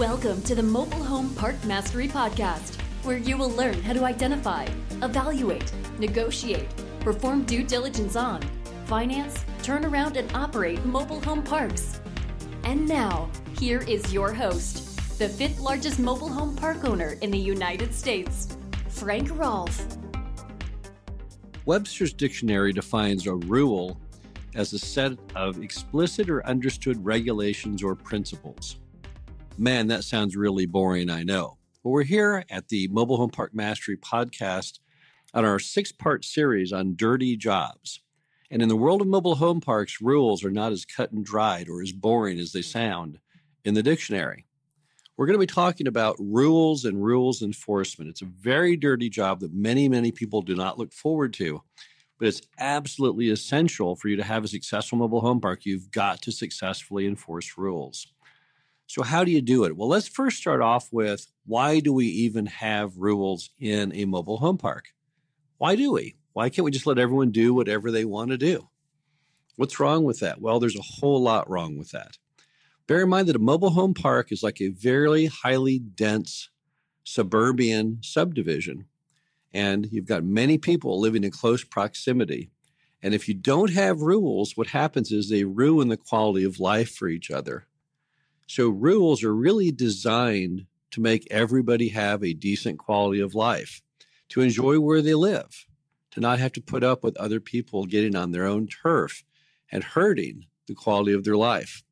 Welcome to the Mobile Home Park Mastery Podcast, where you will learn how to identify, evaluate, negotiate, perform due diligence on, finance, turn around, and operate mobile home parks. And now, here is your host, the fifth largest mobile home park owner in the United States, Frank Rolfe. Webster's dictionary defines a rule as a set of explicit or understood regulations or principles. Man, that sounds really boring, I know. But we're here at the Mobile Home Park Mastery podcast on our six part series on dirty jobs. And in the world of mobile home parks, rules are not as cut and dried or as boring as they sound in the dictionary. We're going to be talking about rules and rules enforcement. It's a very dirty job that many, many people do not look forward to, but it's absolutely essential for you to have a successful mobile home park. You've got to successfully enforce rules. So, how do you do it? Well, let's first start off with why do we even have rules in a mobile home park? Why do we? Why can't we just let everyone do whatever they want to do? What's wrong with that? Well, there's a whole lot wrong with that. Bear in mind that a mobile home park is like a very highly dense suburban subdivision. And you've got many people living in close proximity. And if you don't have rules, what happens is they ruin the quality of life for each other. So rules are really designed to make everybody have a decent quality of life, to enjoy where they live, to not have to put up with other people getting on their own turf and hurting the quality of their life.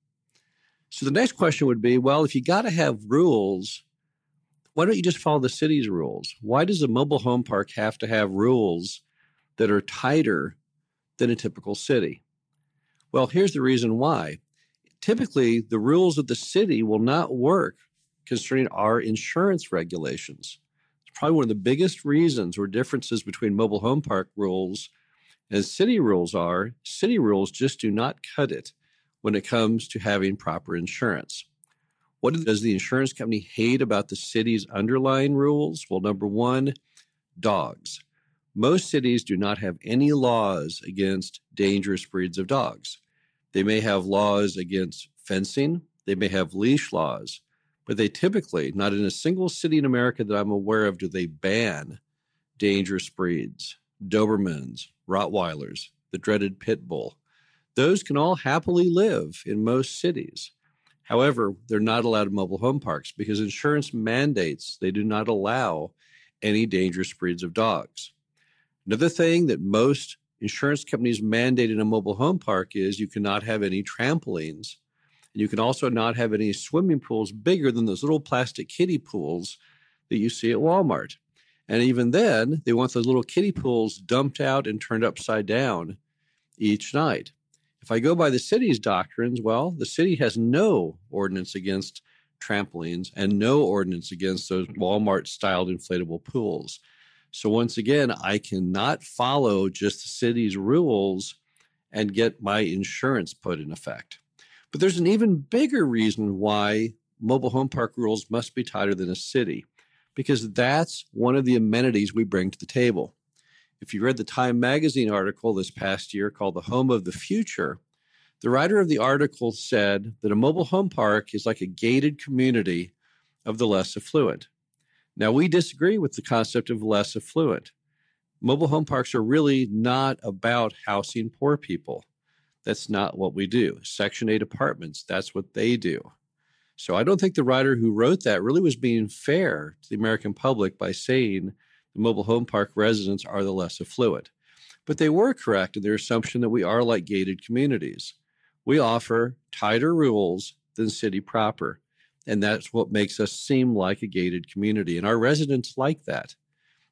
So the next question would be well, if you got to have rules, why don't you just follow the city's rules? Why does a mobile home park have to have rules that are tighter than a typical city? Well, here's the reason why typically the rules of the city will not work concerning our insurance regulations. It's probably one of the biggest reasons or differences between mobile home park rules and city rules are city rules just do not cut it when it comes to having proper insurance. What does the insurance company hate about the city's underlying rules? Well, number one, dogs. Most cities do not have any laws against dangerous breeds of dogs. They may have laws against fencing, they may have leash laws, but they typically, not in a single city in America that I'm aware of, do they ban dangerous breeds, Dobermans, Rottweilers, the dreaded pit bull. Those can all happily live in most cities. However, they're not allowed in mobile home parks because insurance mandates they do not allow any dangerous breeds of dogs. Another thing that most insurance companies mandate in a mobile home park is you cannot have any trampolines. And you can also not have any swimming pools bigger than those little plastic kiddie pools that you see at Walmart. And even then, they want those little kiddie pools dumped out and turned upside down each night. If I go by the city's doctrines, well, the city has no ordinance against trampolines and no ordinance against those Walmart styled inflatable pools. So once again, I cannot follow just the city's rules and get my insurance put in effect. But there's an even bigger reason why mobile home park rules must be tighter than a city, because that's one of the amenities we bring to the table. If you read the Time magazine article this past year called The Home of the Future, the writer of the article said that a mobile home park is like a gated community of the less affluent. Now, we disagree with the concept of less affluent. Mobile home parks are really not about housing poor people. That's not what we do. Section 8 apartments, that's what they do. So I don't think the writer who wrote that really was being fair to the American public by saying the mobile home park residents are the less affluent. But they were correct in their assumption that we are like gated communities. We offer tighter rules than city proper. And that's what makes us seem like a gated community. And our residents like that.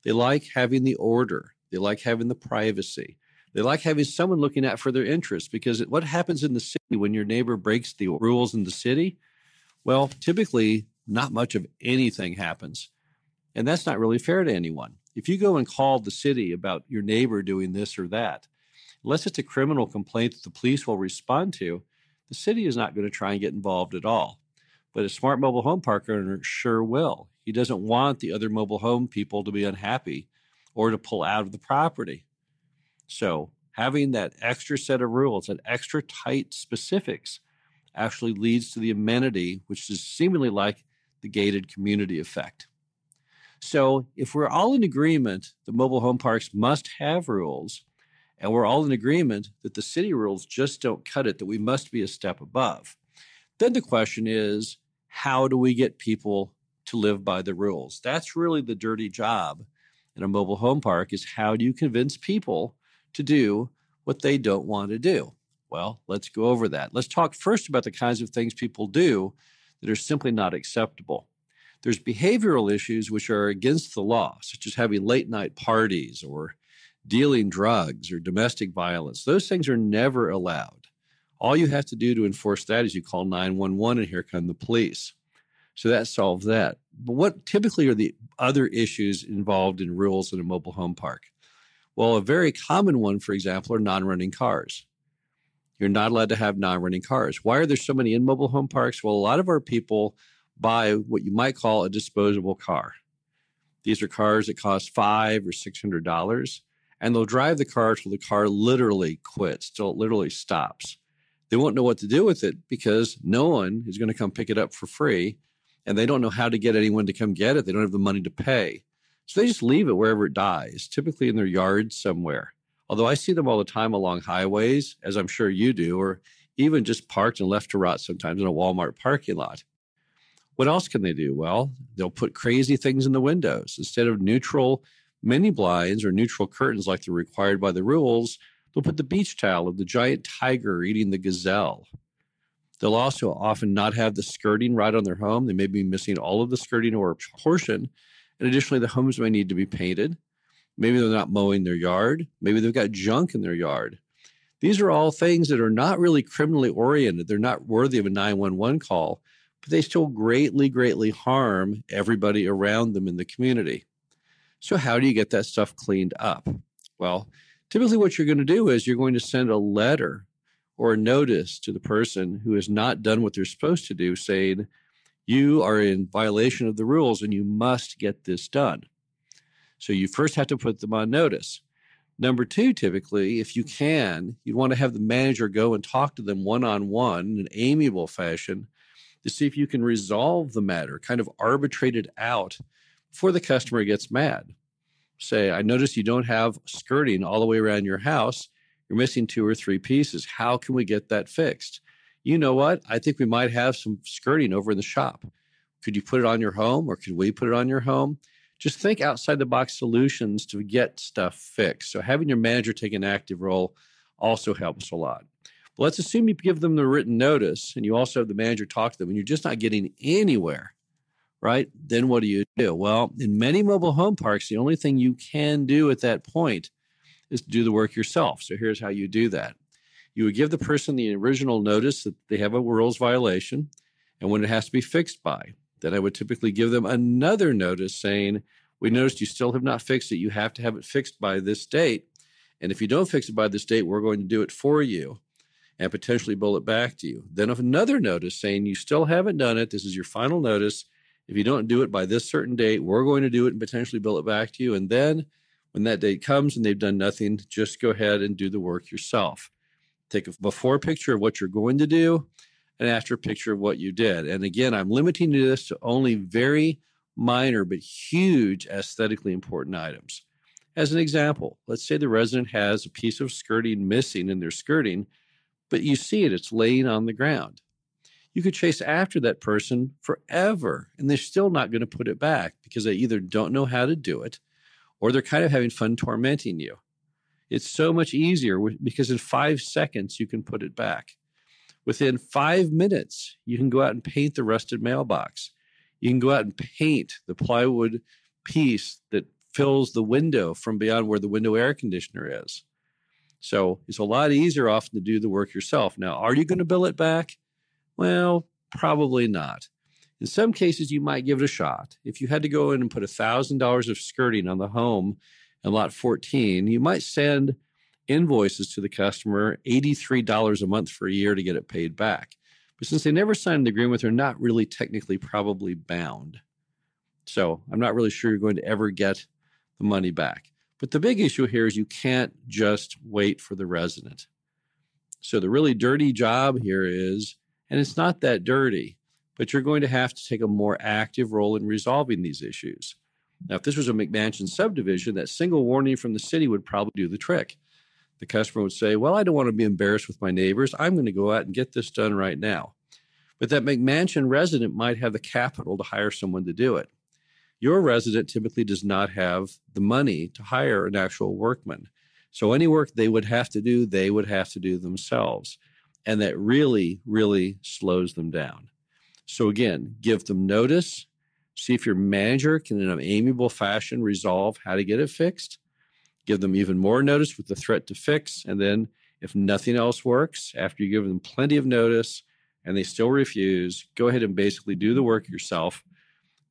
They like having the order, they like having the privacy. They like having someone looking out for their interests because what happens in the city when your neighbor breaks the rules in the city? Well, typically, not much of anything happens. And that's not really fair to anyone. If you go and call the city about your neighbor doing this or that, unless it's a criminal complaint that the police will respond to, the city is not going to try and get involved at all. But a smart mobile home park owner sure will. He doesn't want the other mobile home people to be unhappy or to pull out of the property. So, having that extra set of rules, that extra tight specifics, actually leads to the amenity, which is seemingly like the gated community effect. So, if we're all in agreement that mobile home parks must have rules, and we're all in agreement that the city rules just don't cut it, that we must be a step above, then the question is how do we get people to live by the rules? That's really the dirty job in a mobile home park is how do you convince people to do what they don't want to do? Well, let's go over that. Let's talk first about the kinds of things people do that are simply not acceptable. There's behavioral issues which are against the law, such as having late night parties or dealing drugs or domestic violence. Those things are never allowed. All you have to do to enforce that is you call 911 and here come the police. So that solves that. But what typically are the other issues involved in rules in a mobile home park? Well, a very common one, for example, are non running cars. You're not allowed to have non running cars. Why are there so many in mobile home parks? Well, a lot of our people buy what you might call a disposable car. These are cars that cost five or six hundred dollars, and they'll drive the car till the car literally quits, till it literally stops. They won't know what to do with it because no one is going to come pick it up for free, and they don't know how to get anyone to come get it. They don't have the money to pay, so they just leave it wherever it dies, typically in their yard somewhere. Although I see them all the time along highways, as I'm sure you do, or even just parked and left to rot sometimes in a Walmart parking lot. What else can they do? Well, they'll put crazy things in the windows. Instead of neutral mini blinds or neutral curtains like they're required by the rules, they'll put the beach towel of the giant tiger eating the gazelle. They'll also often not have the skirting right on their home. They may be missing all of the skirting or a portion. And additionally, the homes may need to be painted. Maybe they're not mowing their yard. Maybe they've got junk in their yard. These are all things that are not really criminally oriented. They're not worthy of a 911 call, but they still greatly, greatly harm everybody around them in the community. So, how do you get that stuff cleaned up? Well, typically, what you're going to do is you're going to send a letter or a notice to the person who has not done what they're supposed to do, saying, You are in violation of the rules and you must get this done. So you first have to put them on notice. Number two, typically, if you can, you'd want to have the manager go and talk to them one on one in an amiable fashion to see if you can resolve the matter, kind of arbitrate it out before the customer gets mad. Say, I notice you don't have skirting all the way around your house. You're missing two or three pieces. How can we get that fixed? You know what? I think we might have some skirting over in the shop. Could you put it on your home or could we put it on your home? just think outside the box solutions to get stuff fixed. So having your manager take an active role also helps a lot. But let's assume you give them the written notice and you also have the manager talk to them and you're just not getting anywhere, right? Then what do you do? Well, in many mobile home parks, the only thing you can do at that point is to do the work yourself. So here's how you do that. You would give the person the original notice that they have a rules violation and when it has to be fixed by then I would typically give them another notice saying, We noticed you still have not fixed it. You have to have it fixed by this date. And if you don't fix it by this date, we're going to do it for you and potentially bill it back to you. Then another notice saying you still haven't done it. This is your final notice. If you don't do it by this certain date, we're going to do it and potentially bill it back to you. And then when that date comes and they've done nothing, just go ahead and do the work yourself. Take a before picture of what you're going to do and after picture of what you did. And again, I'm limiting this to only very minor but huge aesthetically important items. As an example, let's say the resident has a piece of skirting missing in their skirting, but you see it, it's laying on the ground. You could chase after that person forever, and they're still not going to put it back because they either don't know how to do it or they're kind of having fun tormenting you. It's so much easier because in five seconds you can put it back. Within five minutes, you can go out and paint the rusted mailbox. You can go out and paint the plywood piece that fills the window from beyond where the window air conditioner is. So it's a lot easier often to do the work yourself. Now, are you going to bill it back? Well, probably not. In some cases, you might give it a shot. If you had to go in and put $1,000 of skirting on the home in lot 14, you might send invoices to the customer, $83 a month for a year to get it paid back. But since they never signed the agreement, they're not really technically probably bound. So I'm not really sure you're going to ever get the money back. But the big issue here is you can't just wait for the resident. So the really dirty job here is, and it's not that dirty, but you're going to have to take a more active role in resolving these issues. Now, if this was a McMansion subdivision, that single warning from the city would probably do the trick. The customer would say, Well, I don't want to be embarrassed with my neighbors. I'm going to go out and get this done right now. But that McMansion resident might have the capital to hire someone to do it. Your resident typically does not have the money to hire an actual workman. So any work they would have to do, they would have to do themselves. And that really, really slows them down. So again, give them notice, see if your manager can, in an amiable fashion, resolve how to get it fixed. Give them even more notice with the threat to fix. And then, if nothing else works, after you give them plenty of notice and they still refuse, go ahead and basically do the work yourself.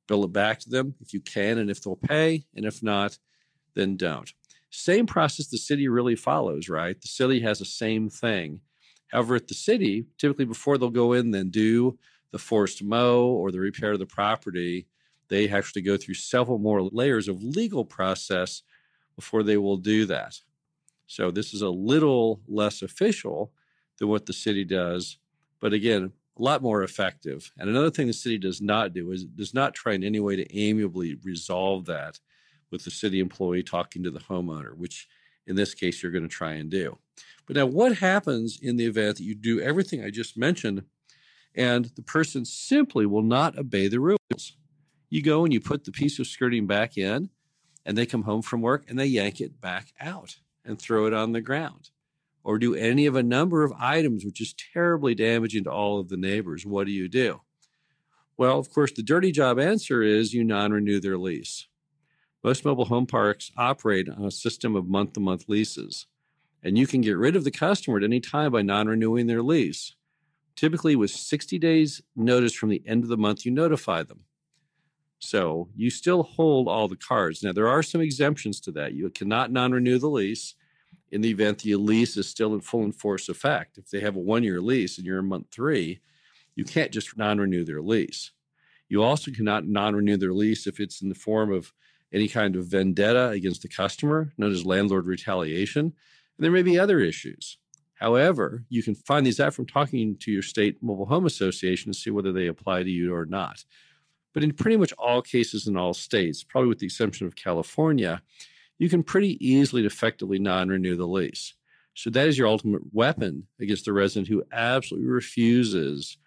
Bill it back to them if you can and if they'll pay. And if not, then don't. Same process the city really follows, right? The city has the same thing. However, at the city, typically before they'll go in and do the forced mow or the repair of the property, they actually go through several more layers of legal process before they will do that. So this is a little less official than what the city does, but again, a lot more effective. And another thing the city does not do is does not try in any way to amiably resolve that with the city employee talking to the homeowner, which in this case you're going to try and do. But now, what happens in the event that you do everything I just mentioned and the person simply will not obey the rules? You go and you put the piece of skirting back in, and they come home from work and they yank it back out and throw it on the ground or do any of a number of items which is terribly damaging to all of the neighbors. What do you do? Well, of course, the dirty job answer is you non renew their lease. Most mobile home parks operate on a system of month to month leases, and you can get rid of the customer at any time by non renewing their lease. Typically, with 60 days' notice from the end of the month, you notify them. So you still hold all the cards. Now, there are some exemptions to that. You cannot non renew the lease in the event the lease is still in full and force effect. If they have a one year lease and you're in month three, you can't just non renew their lease. You also cannot non renew their lease if it's in the form of any kind of vendetta against the customer, known as landlord retaliation. And there may be other issues. However, you can find these out from talking to your state mobile home association to see whether they apply to you or not. But in pretty much all cases in all states, probably with the exception of California, you can pretty easily and effectively non renew the lease. So that is your ultimate weapon against the resident who absolutely refuses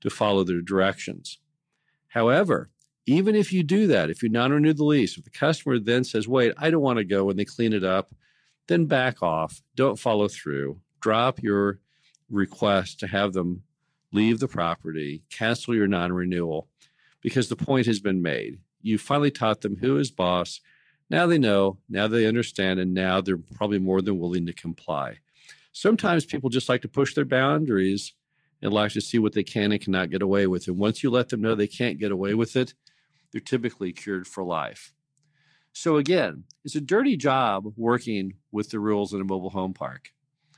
to follow their directions. However, even if you do that, if you non renew the lease, if the customer then says, wait, I don't want to go, and they clean it up, then back off. Don't follow through. Drop your request to have them leave the property, cancel your non renewal, because the point has been made. You finally taught them who is boss. Now they know, now they understand, and now they're probably more than willing to comply. Sometimes people just like to push their boundaries and like to see what they can and cannot get away with. And once you let them know they can't get away with it, they're typically cured for life. So, again, it's a dirty job working with the rules in a mobile home park.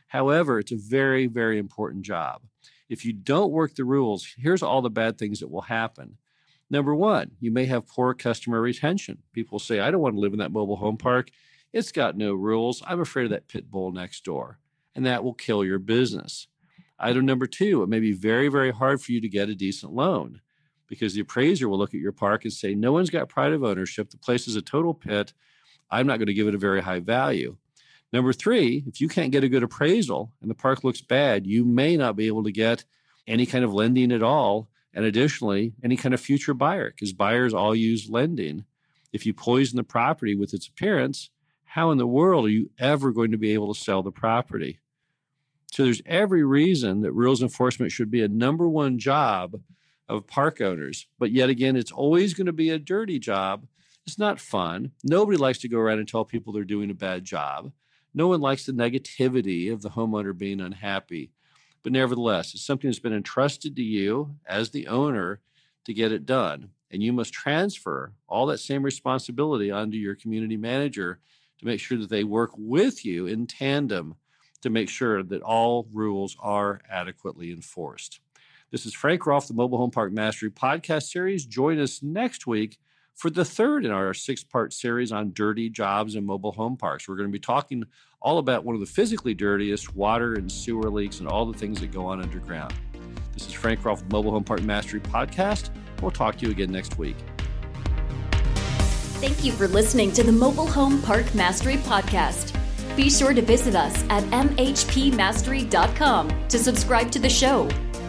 However, it's a very, very important job. If you don't work the rules, here's all the bad things that will happen. Number one, you may have poor customer retention. People say, I don't want to live in that mobile home park. It's got no rules. I'm afraid of that pit bull next door. And that will kill your business. Item number two, it may be very, very hard for you to get a decent loan because the appraiser will look at your park and say, no one's got pride of ownership. The place is a total pit. I'm not going to give it a very high value. Number three, if you can't get a good appraisal and the park looks bad, you may not be able to get any kind of lending at all. And additionally, any kind of future buyer, because buyers all use lending. If you poison the property with its appearance, how in the world are you ever going to be able to sell the property? So there's every reason that rules enforcement should be a number one job of park owners. But yet again, it's always going to be a dirty job. It's not fun. Nobody likes to go around and tell people they're doing a bad job. No one likes the negativity of the homeowner being unhappy. But nevertheless, it's something that's been entrusted to you as the owner to get it done. And you must transfer all that same responsibility onto your community manager to make sure that they work with you in tandem to make sure that all rules are adequately enforced. This is Frank Rolfe, the Mobile Home Park Mastery podcast series. Join us next week for the third in our six part series on dirty jobs in mobile home parks. We're going to be talking all about one of the physically dirtiest water and sewer leaks and all the things that go on underground. This is Frank Rolfe, Mobile Home Park Mastery Podcast. We'll talk to you again next week. Thank you for listening to the Mobile Home Park Mastery Podcast. Be sure to visit us at mhpmastery.com to subscribe to the show,